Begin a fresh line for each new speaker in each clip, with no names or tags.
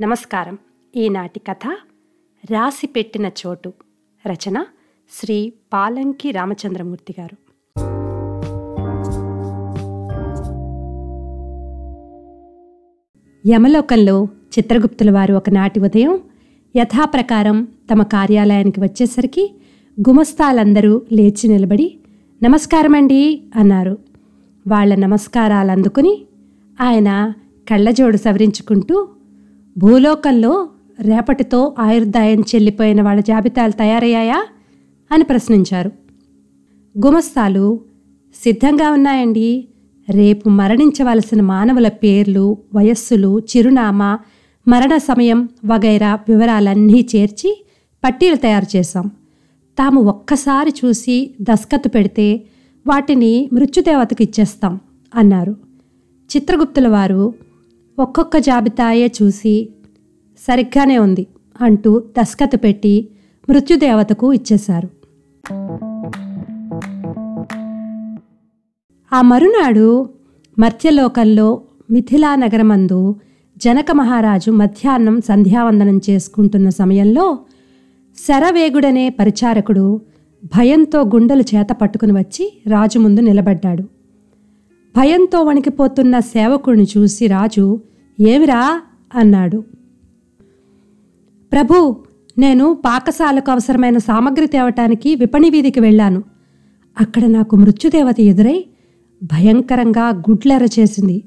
నమస్కారం. ఈనాటి కథ రాసి పెట్టిన చోటు. రచన శ్రీ పాలంకి రామచంద్రమూర్తి గారు. యమలోకంలో చిత్రగుప్తుల వారు ఒకనాటి ఉదయం యథాప్రకారం తమ కార్యాలయానికి వచ్చేసరికి గుమస్తాలందరూ లేచి నిలబడి నమస్కారమండి అన్నారు. వాళ్ళ నమస్కారాలు అందుకుని ఆయన కళ్ళజోడు సవరించుకుంటూ భూలోకంలో రేపటితో ఆయుర్దాయం చెల్లిపోయిన వాళ్ళ జాబితాలు తయారయ్యాయా? అని ప్రశ్నించారు. గుమస్తాలు సిద్ధంగా ఉన్నాయండి. రేపు మరణించవలసిన మానవుల పేర్లు వయస్సులు చిరునామా మరణ సమయం వగైరా వివరాలన్నీ చేర్చి పట్టీలు తయారు చేశాం. తాము ఒక్కసారి చూసి దస్కత్తు పెడితే వాటిని మృత్యుదేవతకు ఇచ్చేస్తాం అన్నారు. చిత్రగుప్తుల వారు ఒక్కొక్క జాబితాయే చూసి సరిగ్గానే ఉంది అంటూ దస్కత్తు పెట్టి మృత్యుదేవతకు ఇచ్చేశారు. ఆ మరునాడు మర్త్యలోకంలో మిథిలా నగరమందు జనక మహారాజు మధ్యాహ్నం సంధ్యావందనం చేసుకుంటున్న సమయంలో శరవేగుడనే పరిచారకుడు భయంతో గుండెలు చేత పట్టుకుని వచ్చి రాజు ముందు నిలబడ్డాడు. భయంతో వణికిపోతున్న సేవకుడిని చూసి రాజు ఏమిరా? అన్నాడు. ప్రభు నేను పాకశాలకు అవసరమైన సామగ్రి తేవటానికి విపణి వీధికి వెళ్ళాను. అక్కడ నాకు మృత్యుదేవత ఎదురై భయంకరంగా గుడ్లెర చేసింది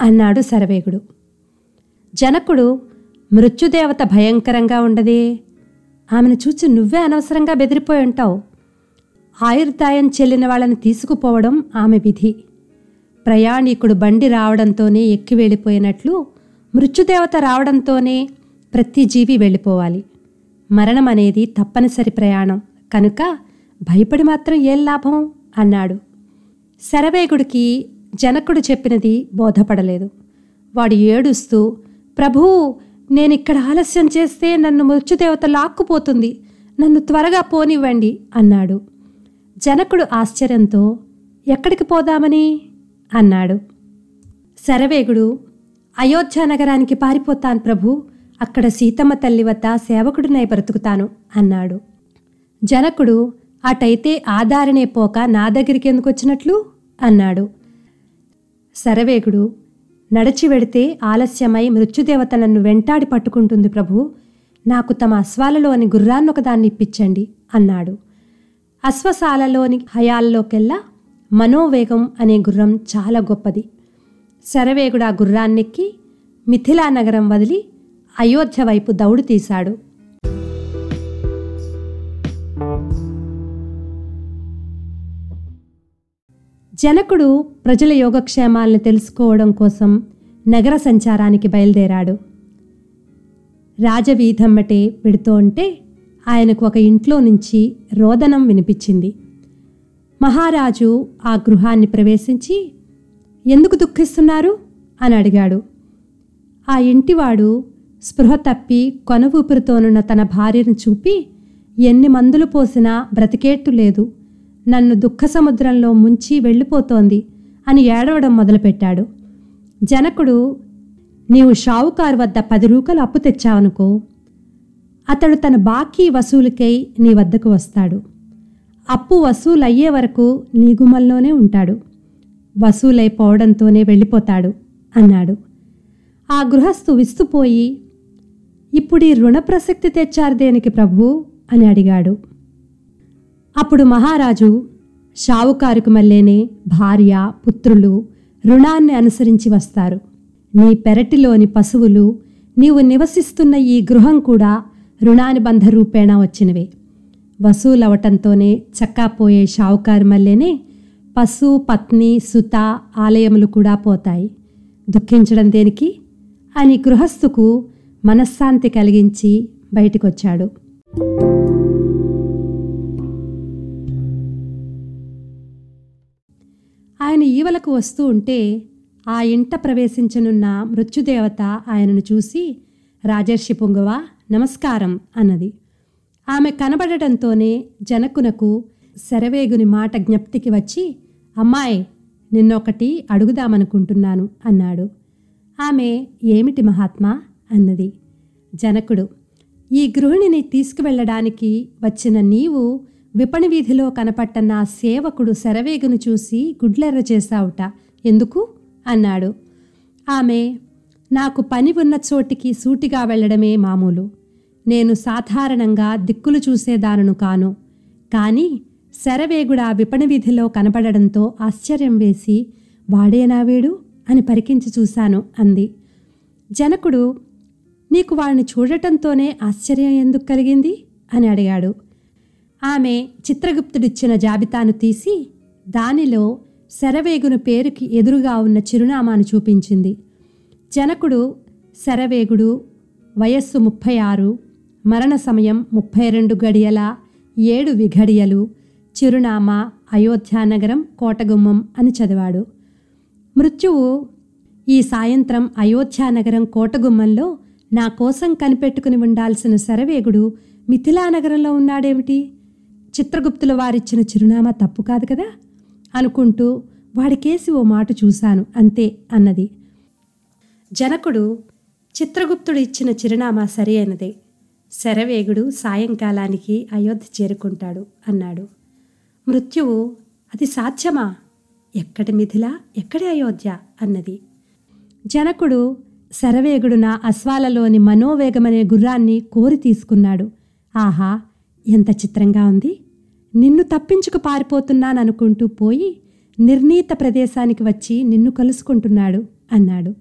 అన్నాడు శరవేగుడు. జనకుడు మృత్యుదేవత భయంకరంగా ఉండదే? ఆమెను చూచి నువ్వే అనవసరంగా బెదిరిపోయి ఉంటావు. ఆయుర్దాయం చెల్లిన వాళ్ళని తీసుకుపోవడం ఆమె విధి. ప్రయాణికుడు బండి రావడంతోనే ఎక్కి వెళ్ళిపోయినట్లు మృత్యుదేవత రావడంతోనే ప్రతి జీవి వెళ్ళిపోవాలి. మరణం అనేది తప్పనిసరి ప్రయాణం. కనుక భయపడి మాత్రం ఏం లాభం? అన్నాడు. శరవేగుడికి జనకుడు చెప్పినది బోధపడలేదు. వాడు ఏడుస్తూ ప్రభూ నేనిక్కడ ఆలస్యం చేస్తే నన్ను మృత్యుదేవత లాక్కుపోతుంది. నన్ను త్వరగా పోనివ్వండి అన్నాడు. జనకుడు ఆశ్చర్యంతో ఎక్కడికి పోదామని? అన్నాడు. శరవేగుడు అయోధ్య నగరానికి పారిపోతాను ప్రభు అక్కడ సీతమ్మ తల్లి వద్ద సేవకుడినై బ్రతుకుతాను అన్నాడు. జనకుడు అటైతే ఆధారనే పోక నా దగ్గరికి ఎందుకు వచ్చినట్లు? అన్నాడు. శరవేగుడు నడిచి వెడితే ఆలస్యమై మృత్యుదేవత నన్ను వెంటాడి పట్టుకుంటుంది ప్రభు నాకు తమ అశ్వాలలోని గుర్రాన్నొకదాన్ని ఇప్పించండి అన్నాడు. అశ్వశాలలోని హయాల్లోకెల్లా మనోవేగం అనే గుర్రం చాలా గొప్పది. శరవేగుడు ఆ గుర్రాన్నెక్కి మిథిలా నగరం వదిలి అయోధ్య వైపు దౌడు తీశాడు. జనకుడు ప్రజల యోగక్షేమాలను తెలుసుకోవడం కోసం నగర సంచారానికి బయలుదేరాడు. రాజవీధమ్మటే పెడుతూ ఉంటే ఆయనకు ఒక ఇంట్లో నుంచి రోదనం వినిపించింది. మహారాజు ఆ గృహాన్ని ప్రవేశించి ఎందుకు దుఃఖిస్తున్నారు? అని అడిగాడు. ఆ ఇంటివాడు స్పృహ తప్పి కొనవూపిరితోనున్న తన భార్యను చూపి ఎన్ని మందులు పోసినా బ్రతికేట్టు లేదు. నన్ను దుఃఖ సముద్రంలో ముంచి వెళ్ళిపోతోంది అని ఏడవడం మొదలుపెట్టాడు. జనకుడు నీవు షావుకారు వద్ద పది రూకలు అప్పు తెచ్చావనుకో అతడు తన బాకీ వసూలుకై నీ వద్దకు వస్తాడు. అప్పు వసూలయ్యే వరకు నీగుమల్లోనే ఉంటాడు. వసూలైపోవడంతోనే వెళ్ళిపోతాడు అన్నాడు. ఆ గృహస్థు విస్తుపోయి ఇప్పుడు ఈ రుణ ప్రసక్తి తెచ్చారు దేనికి ప్రభు అని అడిగాడు. అప్పుడు మహారాజు షావుకారుకు మల్లేనే భార్య పుత్రులు రుణాన్ని అనుసరించి వస్తారు. నీ పెరటిలోని పశువులు నీవు నివసిస్తున్న ఈ గృహం కూడా రుణానుబంధ రూపేణా వచ్చినవే. వసూలవటంతోనే చక్కాపోయే షావుకారు మల్లెనే పశు పత్ని సుత ఆలయములు కూడా పోతాయి. దుఃఖించడం దేనికి? అని గృహస్థుకు మనశ్శాంతి కలిగించి బయటికొచ్చాడు. ఆయన ఈవలకు వస్తూ ఉంటే ఆ ఇంట ప్రవేశించనున్న మృత్యుదేవత ఆయనను చూసి రాజర్షి పుంగవ నమస్కారం అన్నది. ఆమె కనబడటంతోనే జనకునకు శరవేగుని మాట జ్ఞప్తికి వచ్చి అమ్మాయి నిన్నొకటి అడుగుదామనుకుంటున్నాను అన్నాడు. ఆమె ఏమిటి మహాత్మా? అన్నది. జనకుడు ఈ గృహిణిని తీసుకువెళ్ళడానికి వచ్చిన నీవు విపణి వీధిలో కనపట్ట నా సేవకుడు శరవేగును చూసి గుడ్లెర్ర చేశావుట. ఎందుకు? అన్నాడు. ఆమె నాకు పని ఉన్న చోటికి సూటిగా వెళ్ళడమే మామూలు. నేను సాధారణంగా దిక్కులు చూసేదానను కాను. కానీ శరవేగుడు ఆ విపణి వీధిలో కనపడడంతో ఆశ్చర్యం వేసి వాడేనా వీడు? అని పరికించి చూశాను అంది. జనకుడు నీకు వాడిని చూడటంతోనే ఆశ్చర్యం ఎందుకు కలిగింది? అని అడిగాడు. ఆమె చిత్రగుప్తుడిచ్చిన జాబితాను తీసి దానిలో శరవేగుని పేరుకి ఎదురుగా ఉన్న చిరునామాను చూపించింది. జనకుడు శరవేగుడు వయస్సు ముప్పై ఆరు మరణ సమయం ముప్పై రెండు గడియల ఏడు విఘడియలు. చిరునామా అయోధ్యానగరం కోటగుమ్మం అని చదివాడు. మృత్యువు ఈ సాయంత్రం అయోధ్యానగరం కోటగుమ్మంలో నా కోసం కనిపెట్టుకుని ఉండాల్సిన శరవేగుడు మిథిలానగరంలో ఉన్నాడేమిటి? చిత్రగుప్తుల వారిచ్చిన చిరునామా తప్పు కాదు కదా? అనుకుంటూ వాడికేసి ఓ మాట చూశాను అంతే అన్నది. జనకుడు చిత్రగుప్తుడు ఇచ్చిన చిరునామా సరి అయినదే. శరవేగుడు సాయంకాలానికి అయోధ్య చేరుకుంటాడు అన్నాడు. మృత్యువు అది సాధ్యమా? ఎక్కడి మిథిల? ఎక్కడి అయోధ్య? అన్నది. జనకుడు శరవేగుడు నా అశ్వాలలోని మనోవేగమనే గుర్రాన్ని కోరి తీసుకున్నాడు. ఆహా ఎంత చిత్రంగా ఉంది. నిన్ను తప్పించుకు పారిపోతున్నాననుకుంటూ పోయి నిర్ణీత ప్రదేశానికి వచ్చి నిన్ను కలుసుకుంటున్నాడు అన్నాడు.